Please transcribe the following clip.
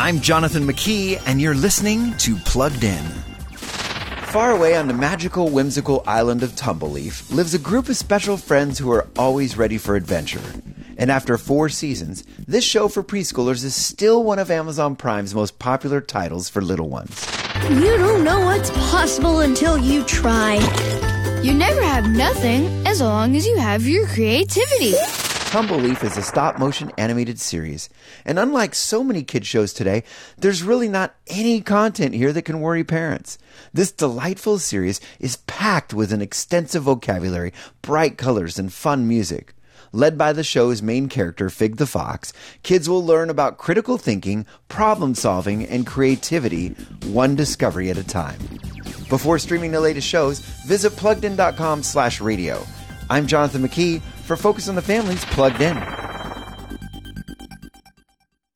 I'm Jonathan McKee, and you're listening to Plugged In. Far away on the magical, whimsical island of Tumbleleaf lives a group of special friends who are always ready for adventure. And after four seasons, this show for preschoolers is still one of Amazon Prime's most popular titles for little ones. You don't know what's possible until you try. You never have nothing as long as you have your creativity. Tumbleleaf is a stop motion animated series, and unlike so many kid shows today, there's really not any content here that can worry parents. This delightful series is packed with an extensive vocabulary, bright colors, and fun music. Led by the show's main character, Fig the Fox, kids will learn about critical thinking, problem solving, and creativity, one discovery at a time. Before streaming the latest shows, visit pluggedin.com slash radio. I'm Jonathan McKee for Focus on the Family's, Plugged In.